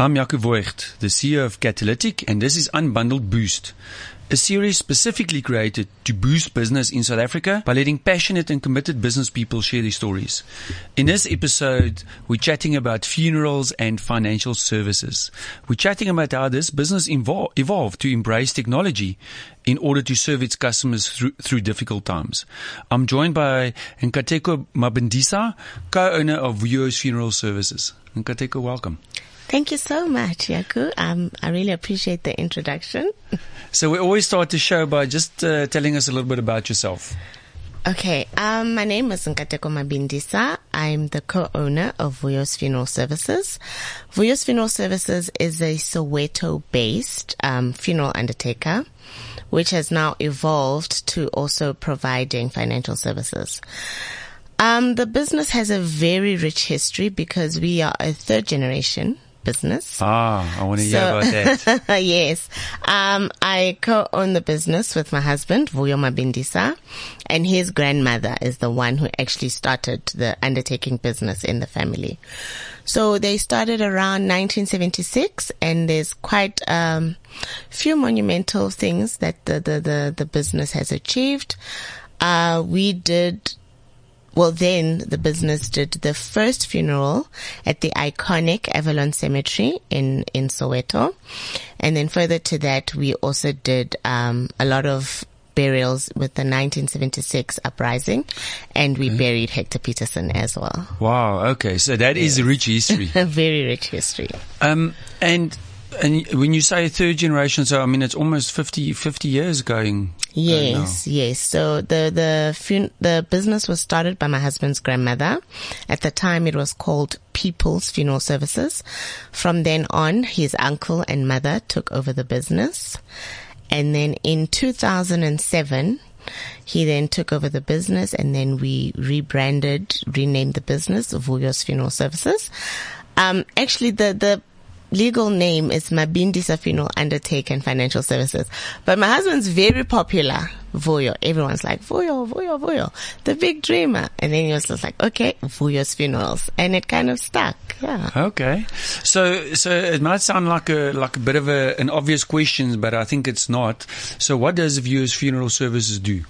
I'm Jaco Voigt, the CEO of Catalytic, and this is Unbundled Boost, a series specifically created to boost business in South Africa by letting passionate and committed business people share their stories. In this episode, we're chatting about funerals and financial services. We're chatting about how this business evol- evolved to embrace technology in order to serve its customers through, through difficult times. I'm joined by Nkateko Mabindisa, co-owner of Vuyo's Funeral Services. Nkateko, welcome. Thank you so much, Jaco. Um, I really appreciate the introduction. So we always start the show by just uh, telling us a little bit about yourself. Okay, um, my name is Nkateko Mabindisa. I'm the co-owner of Vuyo's Funeral Services. Vuyo's Funeral Services is a Soweto-based um, funeral undertaker, which has now evolved to also providing financial services. Um, the business has a very rich history because we are a third generation business. Ah, I want to hear about that. yes. Um, I co-own the business with my husband, Vuyo Mabindisa, and his grandmother is the one who actually started the undertaking business in the family. So they started around 1976 and there's quite, um, few monumental things that the, the, the, the business has achieved. Uh, we did well, then the business did the first funeral at the iconic Avalon Cemetery in, in Soweto. And then further to that, we also did, um, a lot of burials with the 1976 uprising and we okay. buried Hector Pieterson as well. Wow. Okay. So that is a rich history. a very rich history. Um, and and when you say third generation, so I mean it's almost 50, 50 years going. Yes, going yes. So the the fun- the business was started by my husband's grandmother. At the time, it was called People's Funeral Services. From then on, his uncle and mother took over the business, and then in 2007. He then took over the business and then we rebranded, renamed the business Vuyo's Funeral Services. Um, actually the, the legal name is Mabindisa Funeral Undertaker and Financial Services. But my husband's very popular. Vuyo. Everyone's like, Vuyo, Vuyo, Vuyo. The big dreamer. And then he was just like, okay, Vuyo's funerals. And it kind of stuck. Yeah. Okay. So, so it might sound like a, like a bit of a, an obvious question, but I think it's not. So what does Vuyo's funeral services do?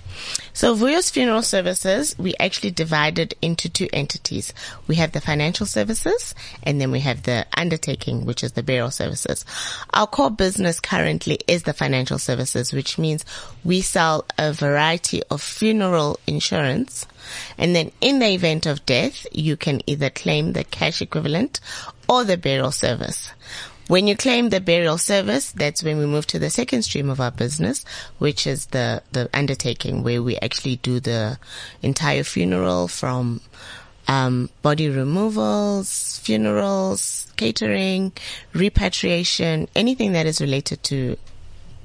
So Vuyo's Funeral Services, we actually divided into two entities. We have the financial services and then we have the undertaking, which is the burial services. Our core business currently is the financial services, which means we sell a variety of funeral insurance. And then in the event of death, you can either claim the cash equivalent or the burial service. When you claim the burial service, that's when we move to the second stream of our business, which is the, the undertaking where we actually do the entire funeral from um, body removals, funerals, catering, repatriation, anything that is related to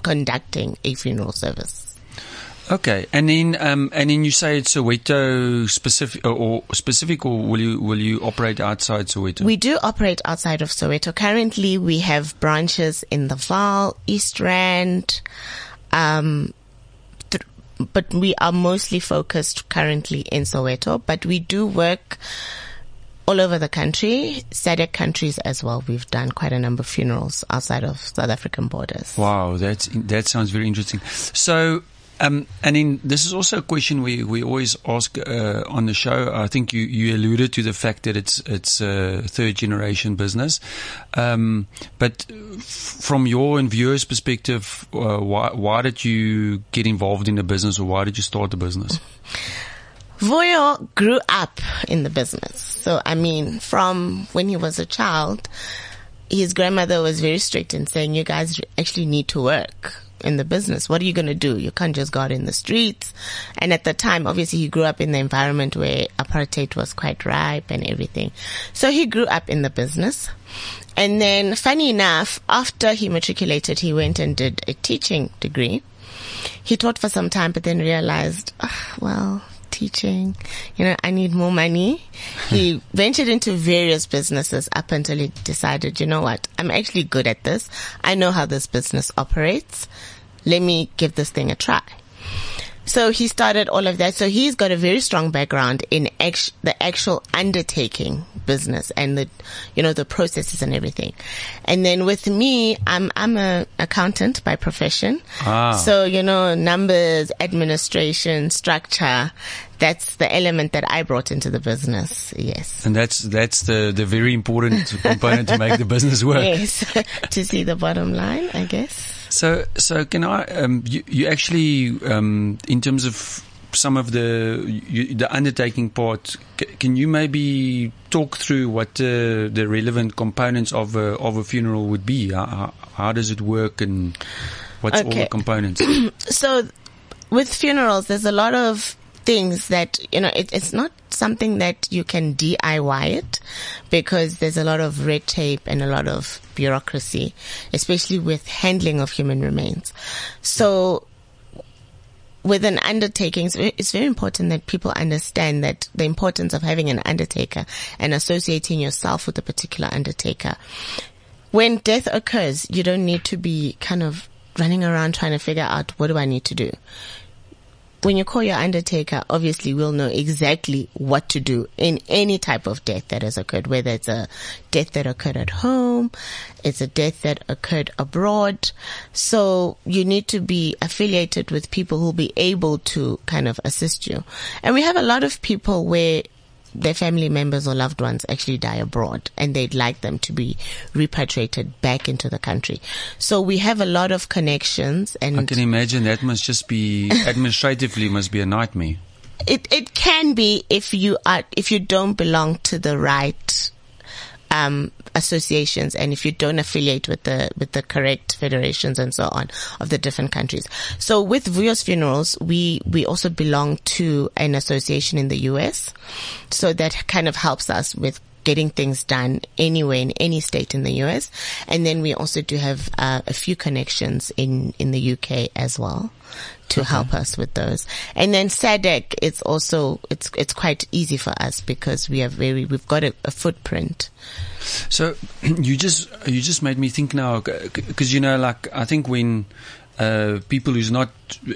conducting a funeral service. Okay, and then um, and then you say it's Soweto specific or, specific, or will you will you operate outside Soweto? We do operate outside of Soweto. Currently, we have branches in the Vaal, East Rand, um, th- but we are mostly focused currently in Soweto. But we do work all over the country, SADC countries as well. We've done quite a number of funerals outside of South African borders. Wow, that's that sounds very interesting. So um, and then this is also a question we, we always ask uh, on the show. I think you, you alluded to the fact that it's it's a third generation business, um, but from your and Vuyo's perspective, uh, why why did you get involved in the business, or why did you start the business? Vuyo grew up in the business, so I mean, from when he was a child, his grandmother was very strict in saying, "You guys actually need to work." In the business. What are you going to do? You can't just go out in the streets. And at the time, obviously he grew up in the environment where apartheid was quite ripe and everything. So he grew up in the business. And then funny enough, after he matriculated, he went and did a teaching degree. He taught for some time, but then realized, oh, well, teaching, you know, I need more money. He ventured into various businesses up until he decided, you know what, I'm actually good at this. I know how this business operates let me give this thing a try. So he started all of that. So he's got a very strong background in act- the actual undertaking business and the, you know, the processes and everything. And then with me, I'm, I'm a accountant by profession. Ah. So, you know, numbers, administration, structure, that's the element that I brought into the business. Yes. And that's that's the the very important component to make the business work. Yes. to see the bottom line, I guess. So, so can I? Um, you, you actually, um, in terms of some of the you, the undertaking part, c- can you maybe talk through what uh, the relevant components of a of a funeral would be? How, how, does it work, and what's all the components? so with funerals, there's a lot of things that, you know, it, it's not something that you can DIY it because there's a lot of red tape and a lot of bureaucracy, especially with handling of human remains. So with an undertaking, it's very important that people understand that the importance of having an undertaker and associating yourself with a particular undertaker. When death occurs, you don't need to be kind of running around trying to figure out what do I need to do. When you call your undertaker, obviously we'll know exactly what to do in any type of death that has occurred, whether it's a death that occurred at home, it's a death that occurred abroad. So you need to be affiliated with people who'll be able to kind of assist you. And we have a lot of people where their family members or loved ones actually die abroad and they'd like them to be repatriated back into the country. So we have a lot of connections and I can imagine that must just be administratively must be a nightmare. it it can be if you are if you don't belong to the right um, associations and if you don't affiliate with the with the correct federations and so on of the different countries. So with Vuyos Funerals, we we also belong to an association in the US, so that kind of helps us with getting things done anywhere in any state in the US, and then we also do have uh, a few connections in in the UK as well to help us with those. And then SADC, it's also, it's, it's quite easy for us because we are very, we've got a, a footprint. So you just you just made me think now because you know like I think when uh, people who's not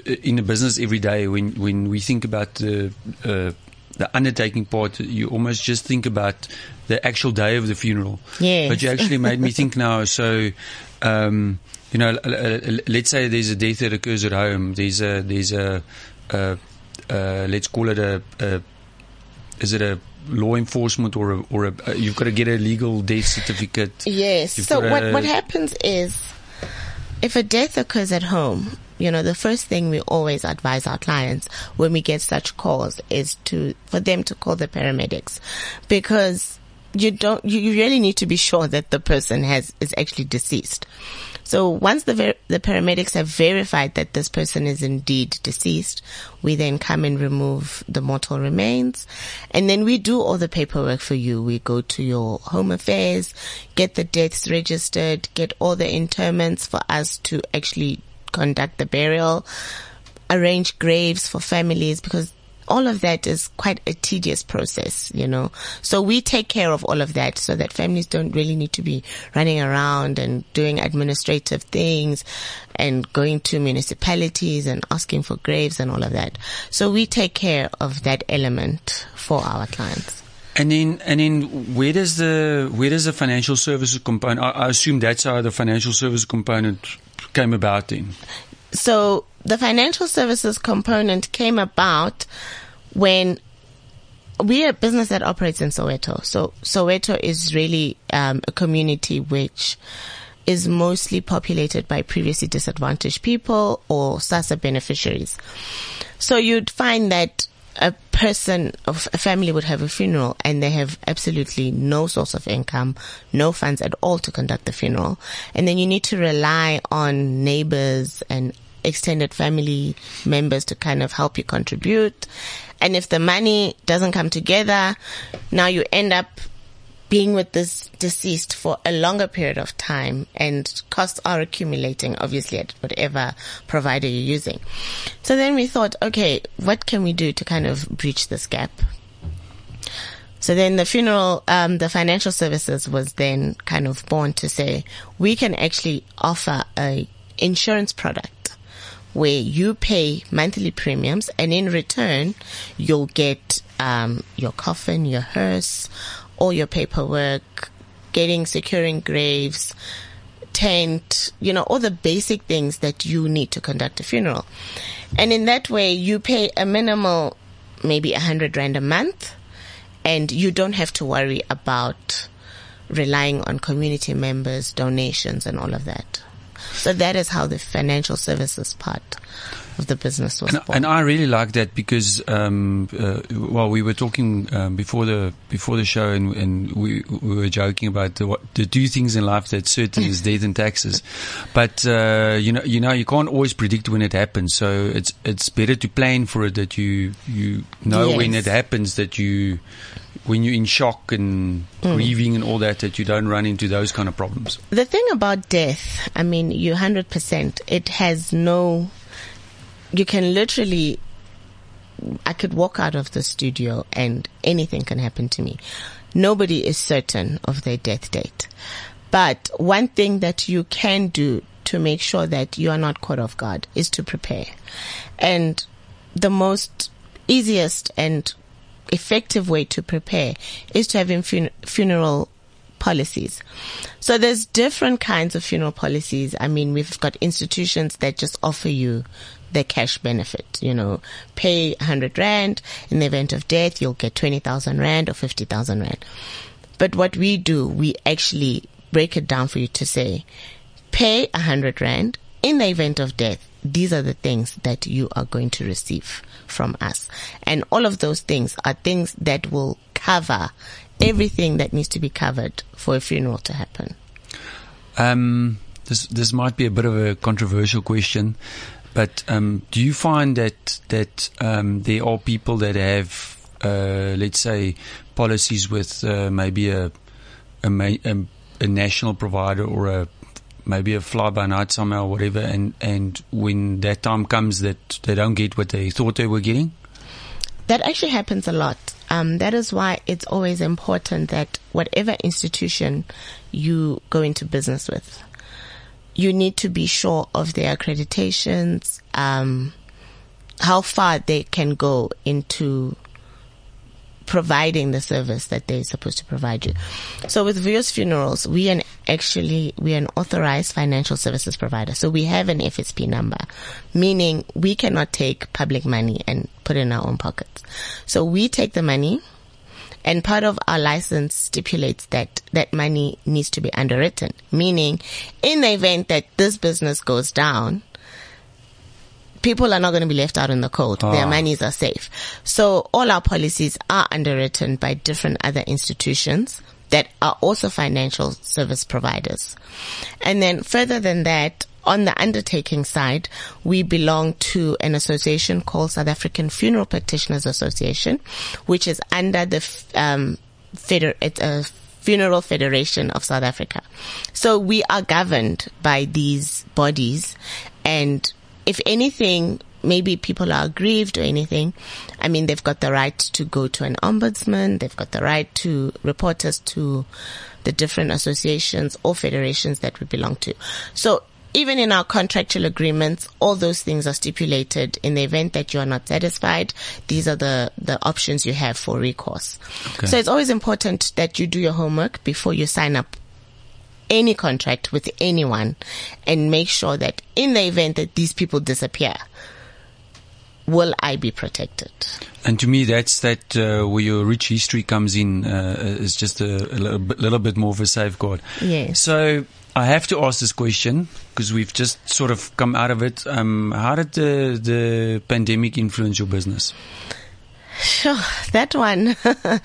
in the business every day when when we think about the uh, the undertaking part you almost just think about the actual day of the funeral Yes. but you actually made me think now so um, you know let's say there's a death that occurs at home there's a there's a uh, uh, let's call it a, a is it a law enforcement or a, or a, you've got to get a legal death certificate. Yes. You've so what, what happens is if a death occurs at home, you know, the first thing we always advise our clients when we get such calls is to, for them to call the paramedics because you don't, you really need to be sure that the person has, is actually deceased. So once the ver- the paramedics have verified that this person is indeed deceased, we then come and remove the mortal remains, and then we do all the paperwork for you. We go to your home affairs, get the deaths registered, get all the interments for us to actually conduct the burial, arrange graves for families because all of that is quite a tedious process, you know. So we take care of all of that so that families don't really need to be running around and doing administrative things and going to municipalities and asking for graves and all of that. So we take care of that element for our clients. And then, and then, where does the where does the financial services component? I, I assume that's how the financial services component came about. Then, So the financial services component came about when we're a business that operates in Soweto. So Soweto is really um, a community which is mostly populated by previously disadvantaged people or SASSA beneficiaries. So you'd find that a person of a family would have a funeral and they have absolutely no source of income, no funds at all to conduct the funeral. And then you need to rely on neighbors and extended family members to kind of help you contribute. And if the money doesn't come together, now you end up being with this deceased for a longer period of time and costs are accumulating obviously at whatever provider you're using. So then we thought, okay, what can we do to kind of breach this gap? So then the funeral, um, the financial services was then kind of born to say, we can actually offer a insurance product where you pay monthly premiums and in return you'll get um, your coffin, your hearse, all your paperwork, getting securing graves, tent, you know, all the basic things that you need to conduct a funeral. And in that way you pay a minimal maybe a hundred rand a month and you don't have to worry about relying on community members, donations and all of that. So that is how the financial services part of the business was and, born. and I really like that because, um, uh, well, we were talking um, before the before the show, and, and we we were joking about the, what, the two things in life that certain is death and taxes. But uh, you know, you know, you can't always predict when it happens. So it's it's better to plan for it. That you you know when it happens. That you when you're in shock and grieving and all that, that you don't run into those kind of problems. the thing about death, I mean, you 100%, it has no, you can literally, I could walk out of the studio and anything can happen to me. Nobody is certain of their death date. But one thing that you can do to make sure that you are not caught off guard is to prepare. And the most easiest and effective way to prepare is to have fun- funeral policies. So there's different kinds of funeral policies. I mean, we've got institutions that just offer you the cash benefit, you know, pay 100 rand in the event of death, you'll get 20,000 rand or 50,000 rand. But what we do, we actually break it down for you to say, pay 100 rand in the event of death. These are the things that you are going to receive from us. And all of those things are things that will cover everything that needs to be covered for a funeral to happen. Um, this this might be a bit of a controversial question, but um, do you find that that um, there are people that have, uh, let's say, policies with uh, maybe a a, ma- a a national provider or a maybe a fly by night somehow, or whatever, and and when that time comes, that they don't get what they thought they were getting. That actually happens a lot. Um, that is why it's always important that whatever institution you go into business with, you need to be sure of their accreditations, um, how far they can go into providing the service that they're supposed to provide you. So with Vuyo's Funerals, we are an, actually, we are an authorized financial services provider. So we have an FSP number, meaning we cannot take public money and put it in our own pockets. So we take the money and part of our license stipulates that that money needs to be underwritten, meaning in the event that this business goes down, people are not going to be left out in the cold. Their Ah. monies are safe. So all our policies are underwritten by different other institutions that are also financial service providers. And then further than that, on the undertaking side, we belong to an association called South African Funeral Practitioners Association, which is under the um, feder- Funeral Federation of South Africa. So we are governed by these bodies and if anything, maybe people are aggrieved or anything, I mean, they've got the right to go to an ombudsman. They've got the right to report us to the different associations or federations that we belong to. So even in our contractual agreements, all those things are stipulated. In the event that you are not satisfied, these are the, the options you have for recourse. Okay. So it's always important that you do your homework before you sign up any contract with anyone and make sure that in the event that these people disappear, will I be protected? And to me, that's that uh, where your rich history comes in. Uh, is just a, a little, bit, little bit more of a safeguard. Yes. So I have to ask this question because we've just sort of come out of it. Um, how did the the pandemic influence your business? Sure, that one.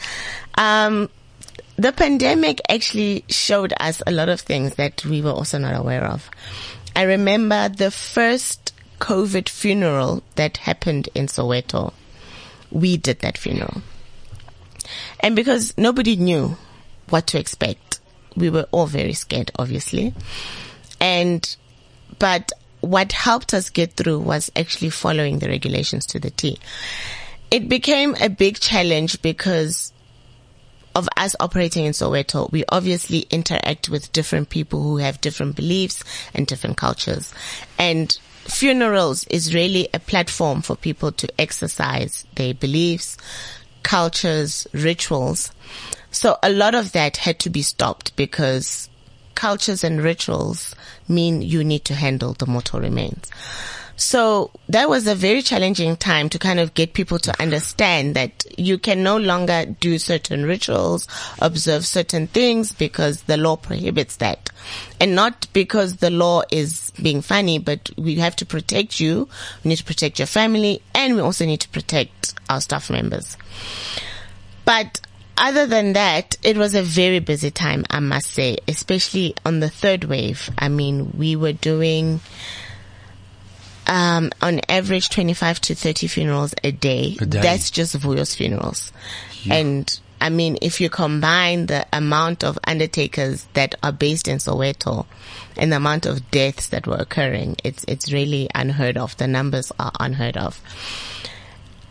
um, the pandemic actually showed us a lot of things that we were also not aware of. I remember the first COVID funeral that happened in Soweto. We did that funeral. And because nobody knew what to expect, we were all very scared, obviously. And, but what helped us get through was actually following the regulations to the T. It became a big challenge because of us operating in Soweto, we obviously interact with different people who have different beliefs and different cultures. And funerals is really a platform for people to exercise their beliefs, cultures, rituals. So a lot of that had to be stopped because cultures and rituals mean you need to handle the mortal remains. So that was a very challenging time to kind of get people to understand that you can no longer do certain rituals, observe certain things because the law prohibits that. And not because the law is being funny, but we have to protect you. We need to protect your family and we also need to protect our staff members. But other than that, it was a very busy time, I must say, especially on the third wave. I mean, we were doing, um, on average 25 to 30 funerals a day. A day. That's just Vuyo's funerals. And I mean, if you combine the amount of undertakers that are based in Soweto and the amount of deaths that were occurring, it's, it's really unheard of. The numbers are unheard of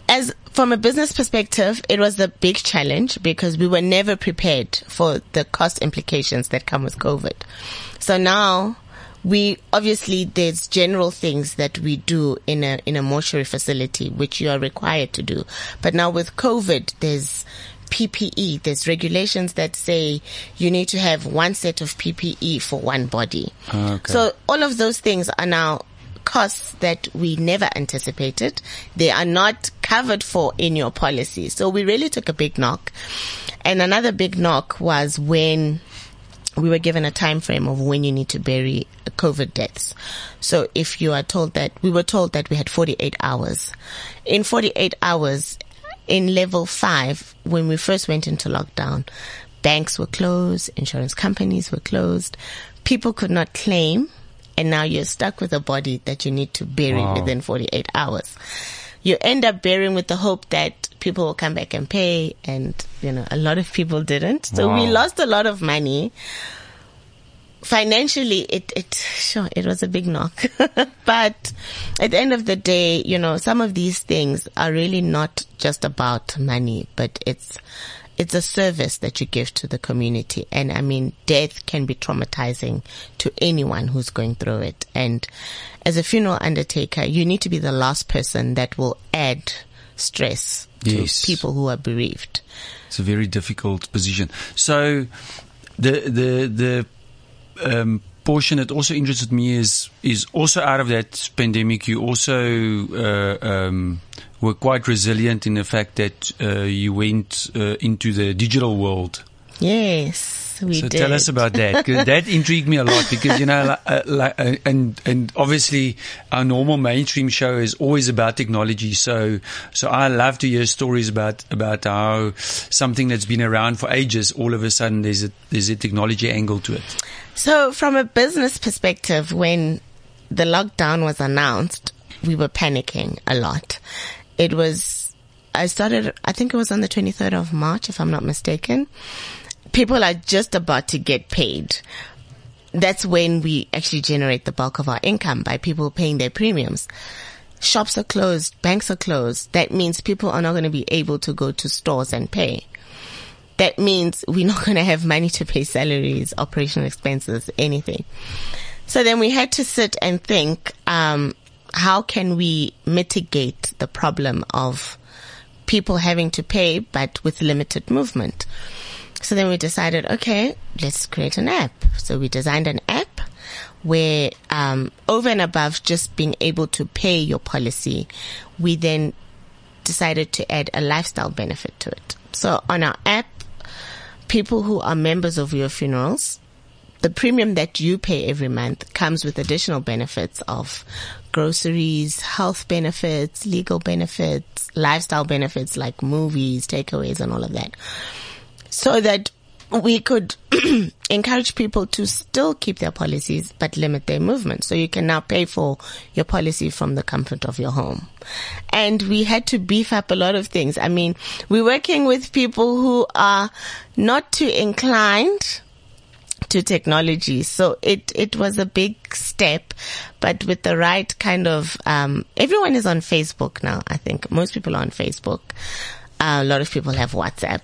as from a business perspective, it was a big challenge because we were never prepared for the cost implications that come with COVID. So now we obviously there's general things that we do in a in a mortuary facility which you are required to do. But now with COVID, there's PPE. There's regulations that say you need to have one set of PPE for one body. Ah, okay. So all of those things are now costs that we never anticipated. They are not covered for in your policy. So we really took a big knock. And another big knock was when we were given a time frame of when you need to bury COVID deaths. So if you are told that, we were told that we had 48 hours. In 48 hours, in level five, when we first went into lockdown, banks were closed, insurance companies were closed, people could not claim, and now you're stuck with a body that you need to bury Wow. within 48 hours. You end up burying with the hope that people will come back and pay, and you know, a lot of people didn't. So we lost a lot of money. Financially, it, it, sure, it was a big knock. but at the end of the day, you know, some of these things are really not just about money, but it's, it's a service that you give to the community. And I mean, death can be traumatizing to anyone who's going through it. And as a funeral undertaker, you need to be the last person that will add stress to people who are bereaved. It's a very difficult position. So, the the the um, portion that also interested me is is also out of that pandemic. You also uh, um, were quite resilient in the fact that uh, you went uh, into the digital world. Yes, we so did. tell us about that. that intrigued me a lot because you know, like, uh, like, uh, and and obviously our normal mainstream show is always about technology. So so I love to hear stories about about how something that's been around for ages, all of a sudden there's a there's a technology angle to it. So from a business perspective, when the lockdown was announced, we were panicking a lot. It was, I started, I think it was on the 23rd of March, if I'm not mistaken. People are just about to get paid. That's when we actually generate the bulk of our income by people paying their premiums. Shops are closed, banks are closed. That means people are not going to be able to go to stores and pay that means we're not going to have money to pay salaries, operational expenses, anything. So then we had to sit and think, um, how can we mitigate the problem of people having to pay but with limited movement? So then we decided, okay, let's create an app. So we designed an app where, um, over and above just being able to pay your policy, we then decided to add a lifestyle benefit to it. So on our app, people who are members of your funerals, the premium that you pay every month comes with additional benefits of groceries, health benefits, legal benefits, lifestyle benefits like movies, takeaways and all of that. So that we could encourage people to still keep their policies but limit their movement. So you can now pay for your policy from the comfort of your home. And we had to beef up a lot of things. I mean, we're working with people who are not too inclined to technology. So it, it was a big step, but with the right kind of, um, everyone is on Facebook now. I think most people are on Facebook. Uh, a lot of people have WhatsApp.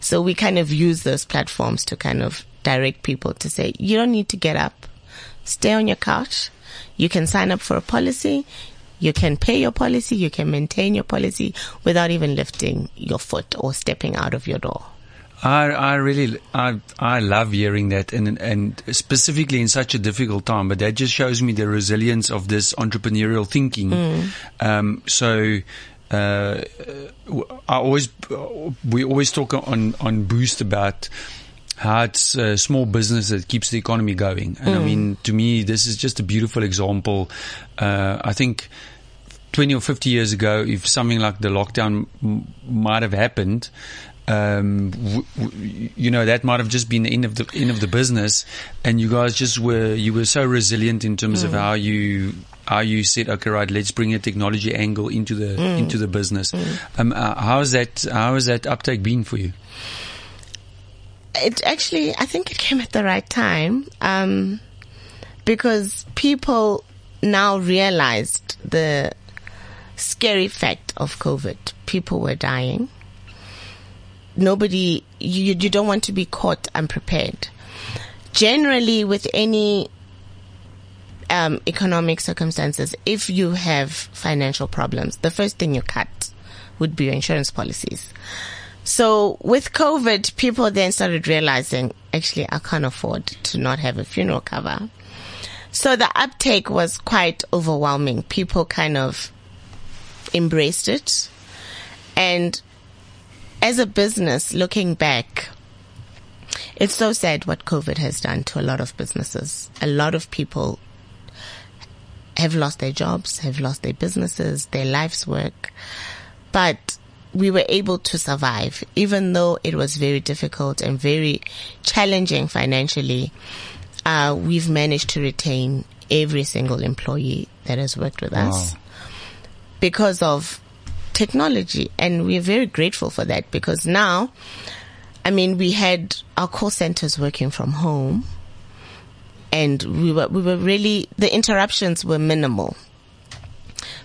So we kind of use those platforms to kind of direct people to say, you don't need to get up stay on your couch. You can sign up for a policy. You can pay your policy. You can maintain your policy without even lifting your foot or stepping out of your door. I, I really, I, I love hearing that and, and specifically in such a difficult time, but that just shows me the resilience of this entrepreneurial thinking. Mm. Um, so, uh, I always, we always talk on, on Boost about how it's a small business that keeps the economy going. And I mean, to me, this is just a beautiful example. Uh, I think 20 or 50 years ago, if something like the lockdown m- might have happened, um, w- w- you know, that might have just been the end of the end of the business, and you guys just were you were so resilient in terms of how you how you said, okay, right, let's bring a technology angle into the into the business. Um, uh, how has that how has that uptake been for you? it actually, I think it came at the right time, um, because people now realized the scary fact of COVID. People were dying. Nobody, you, you don't want to be caught unprepared. Generally, with any um, economic circumstances, if you have financial problems, the first thing you cut would be your insurance policies. So with COVID, people then started realizing, actually, I can't afford to not have a funeral cover. So the uptake was quite overwhelming. People kind of embraced it. And as a business, looking back, it's so sad what COVID has done to a lot of businesses. A lot of people have lost their jobs, have lost their businesses, their life's work. But we were able to survive, even though it was very difficult and very challenging financially. Uh, we've managed to retain every single employee that has worked with us because of technology. And we're very grateful for that because now, I mean, we had our call centers working from home and we were, we were really, the interruptions were minimal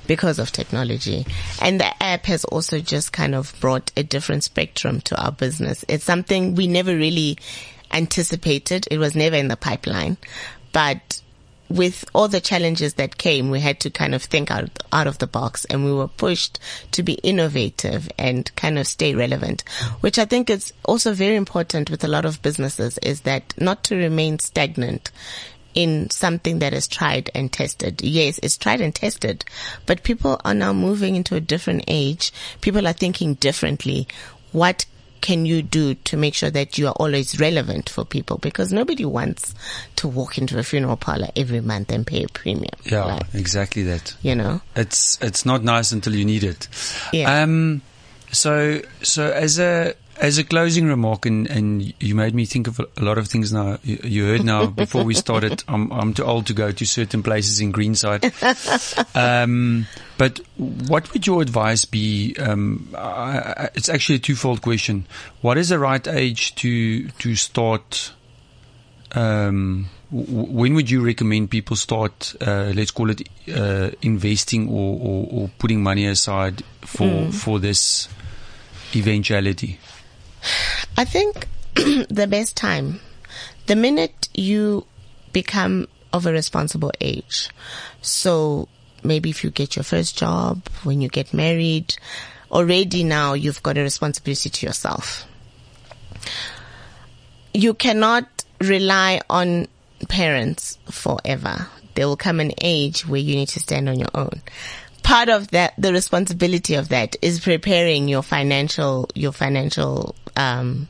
because of technology. And the app has also just kind of brought a different spectrum to our business. It's something we never really anticipated. It was never in the pipeline, but with all the challenges that came, we had to kind of think out, out of the box and we were pushed to be innovative and kind of stay relevant, which I think is also very important with a lot of businesses is that not to remain stagnant in something that is tried and tested. Yes, it's tried and tested, but people are now moving into a different age. People are thinking differently. What can you do to make sure that you are always relevant for people? Because nobody wants to walk into a funeral parlor every month and pay a premium. Yeah, Like, exactly that. you know? It's it's not nice until you need it. Yeah. Um. So so as a as a closing remark, and, and you made me think of a lot of things now. You, you heard now before we started. I'm I'm too old to go to certain places in Greenside. um. But what would your advice be? Um. I, I, it's actually a twofold question. What is the right age to to start? Um. w- When would you recommend people start, uh, let's call it, uh, investing or, or, or putting money aside for, for this eventuality? I think the best time, the minute you become of a responsible age. So maybe if you get your first job, when you get married, already now you've got a responsibility to yourself. You cannot rely on parents forever. There will come an age where you need to stand on your own. Part of that, the responsibility of that is preparing your financial, your financial, um,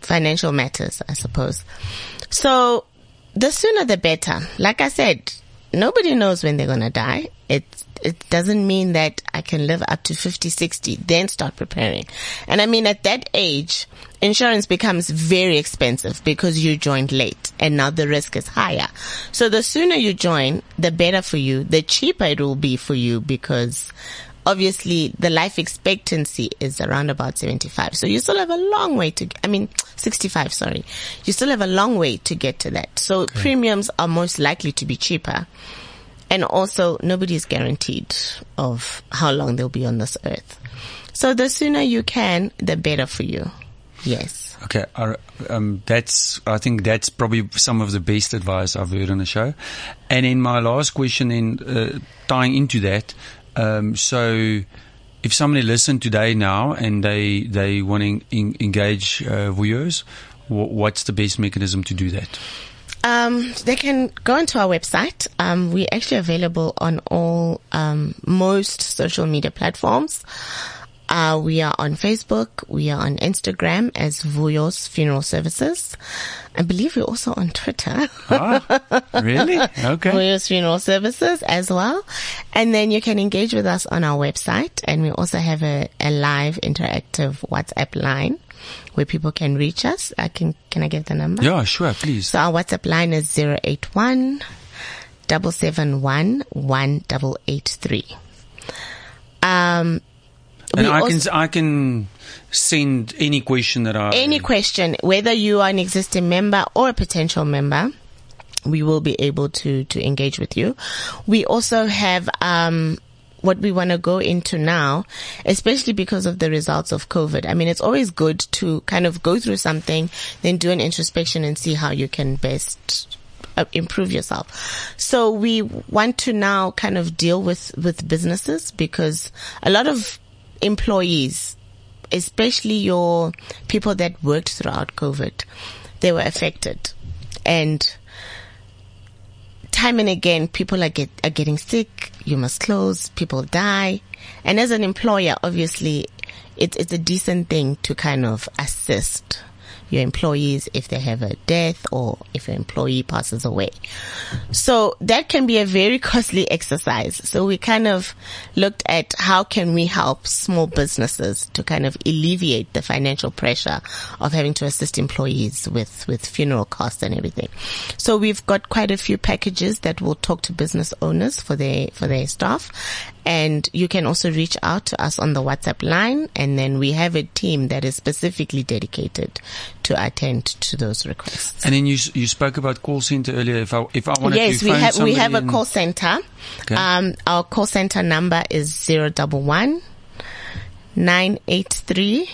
financial matters, I suppose. So the sooner the better. Like I said, nobody knows when they're going to die. It, it doesn't mean that I can live up to 50, 60, then start preparing. And I mean, at that age, insurance becomes very expensive because you joined late and now the risk is higher. So the sooner you join, the better for you, the cheaper it will be for you because obviously the life expectancy is around about 75. So you still have a long way to, I mean, 65, sorry. You still have a long way to get to that. So premiums are most likely to be cheaper. And also nobody is guaranteed of how long they'll be on this earth. So the sooner you can, the better for you. Yes. Okay, I, um, that's. I think that's probably some of the best advice I've heard on the show. And in my last question, in uh, tying into that, um, so if somebody listened today now and they they want to en- engage uh, Vuyo's, wh- what's the best mechanism to do that? Um, they can go onto our website. Um, we're actually available on all um, most social media platforms. Uh, we are on Facebook. We are on Instagram as Vuyo's Funeral Services. I believe we're also on Twitter. Ah, really? Okay. Vuyo's Funeral Services as well. And then you can engage with us on our website. And we also have a, a live interactive WhatsApp line where people can reach us. I can, can I give the number? Yeah, sure, please. So our WhatsApp line is 081 771 1883. Um, and we I can I can send any question that I any question, whether you are an existing member or a potential member, we will be able to, to engage with you. We also have, um, what we want to go into now, especially because of the results of COVID. I mean, it's always good to kind of go through something, then do an introspection and see how you can best uh, improve yourself. So we want to now kind of deal with, with businesses because a lot of employees especially your people that worked throughout COVID, they were affected. And time and again, people are get, are getting sick. You must close. People die. And as an employer, obviously, it's, it's a decent thing to kind of assist your employees if they have a death or if an employee passes away. So that can be a very costly exercise. So we kind of looked at how can we help small businesses to kind of alleviate the financial pressure of having to assist employees with, with funeral costs and everything. So we've got quite a few packages that will talk to business owners for their, for their staff. And you can also reach out to us on the WhatsApp line. And then we have a team that is specifically dedicated to attend to those requests. And then you you spoke about call center earlier. If I if I wanted Yes, to we phone have we have a call center. Okay. Um, our call center number is zero double one nine eight three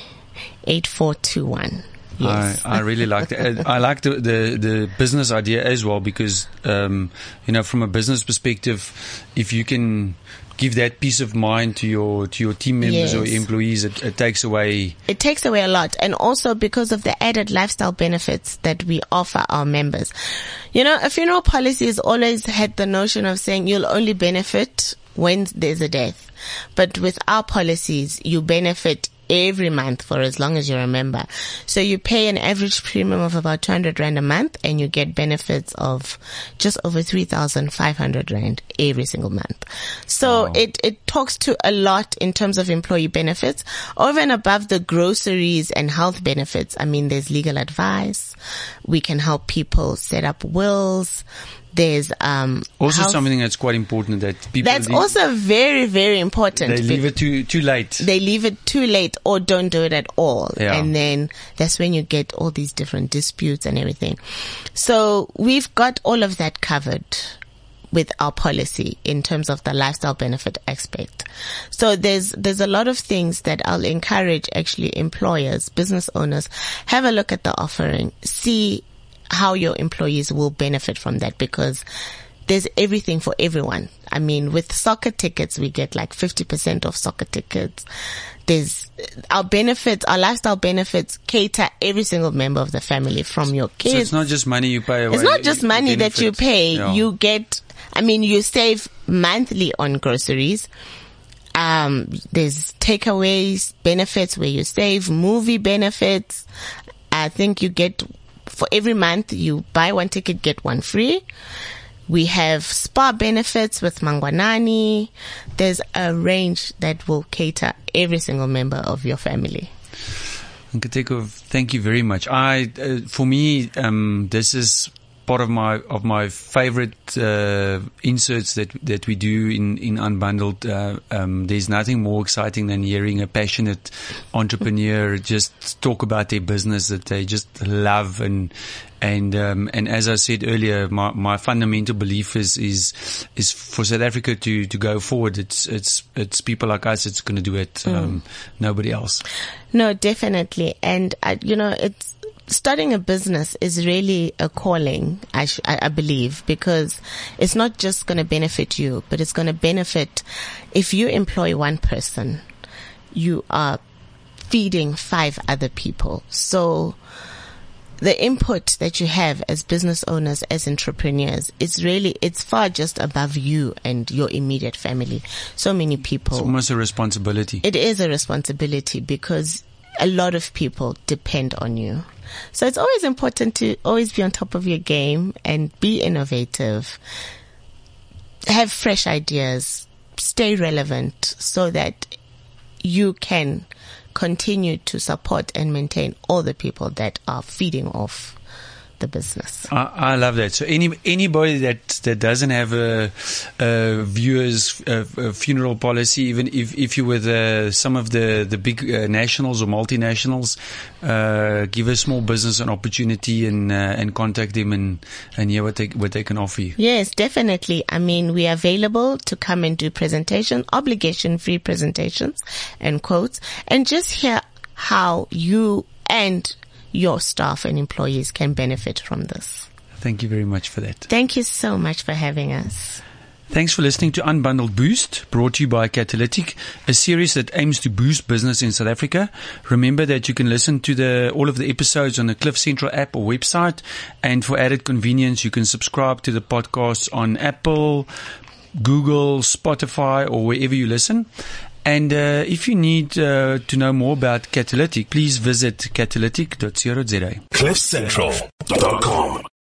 eight four two one. Yes. I, I really like that. I like the, the, the business idea as well because, um, you know, from a business perspective, if you can give that peace of mind to your, to your team members or employees, it, it takes away. it takes away a lot and also because of the added lifestyle benefits that we offer our members. You know, a funeral policy has always had the notion of saying you'll only benefit when there's a death. But with our policies, you benefit every month for as long as you're a member. So you pay an average premium of about 200 rand a month and you get benefits of just over 3,500 rand every single month. So it, it talks to a lot in terms of employee benefits over and above the groceries and health benefits. I mean, there's legal advice. We can help people set up wills. There's, um, Also something that's quite important that people that's leave, also very, very important. they leave it too too late. they leave it too late or don't do it at all. Yeah. And then that's when you get all these different disputes and everything. So we've got all of that covered with our policy in terms of the lifestyle benefit aspect. So there's, there's a lot of things that I'll encourage actually employers, business owners, have a look at the offering, see how your employees will benefit from that because there's everything for everyone. I mean, with soccer tickets, we get like 50% off soccer tickets. There's our benefits, our lifestyle benefits cater every single member of the family from your kids. So it's not just money you pay away. It's not just money that you pay. Yeah. You get, I mean, you save monthly on groceries. Um, there's takeaways, benefits where you save, movie benefits. I think you get, for every month you buy one ticket, get one free. We have spa benefits with Mangwanani. There's a range that will cater every single member of your family. Thank you very much. I, uh, for me, um, this is part of my of my favorite uh, inserts that that we do in in unbundled. Uh, um, there's nothing more exciting than hearing a passionate entrepreneur just talk about their business that they just love and and um, and as I said earlier, my, my fundamental belief is is is for South Africa to, to go forward. It's it's it's people like us. It's going to do it. Um, nobody else. No, definitely. And, uh, you know, it's starting a business is really a calling, I, sh- I believe, because it's not just going to benefit you, but it's going to benefit if you employ one person, you are feeding five other people. So the input that you have as business owners, as entrepreneurs, it's really, it's far just above you and your immediate family. So many people. It's almost a responsibility. It is a responsibility because a lot of people depend on you. So it's always important to always be on top of your game and be innovative. Have fresh ideas, stay relevant so that you can continue to support and maintain all the people that are feeding off the business. I, I love that. So any anybody that that doesn't have a, a viewers a, a funeral policy, even if if you were the, some of the the big uh, nationals or multinationals, uh, give a small business an opportunity and uh, and contact them and and hear what they what they can offer you. Yes, definitely. I mean, we are available to come and do presentation, obligation free presentations and quotes, and just hear how you and your staff and employees can benefit from this. Thank you very much for that. Thank you so much for having us. Thanks for listening to Unbundled Boost, brought to you by Catalytic, a series that aims to boost business in South Africa. Remember that you can listen to the, all of the episodes on the Cliff Central app or website. And for added convenience, you can subscribe to the podcasts on Apple, Google, Spotify, or wherever you listen. And uh, if you need uh, to know more about Catalytic, please visit catalytic.co.za. CliffCentral.com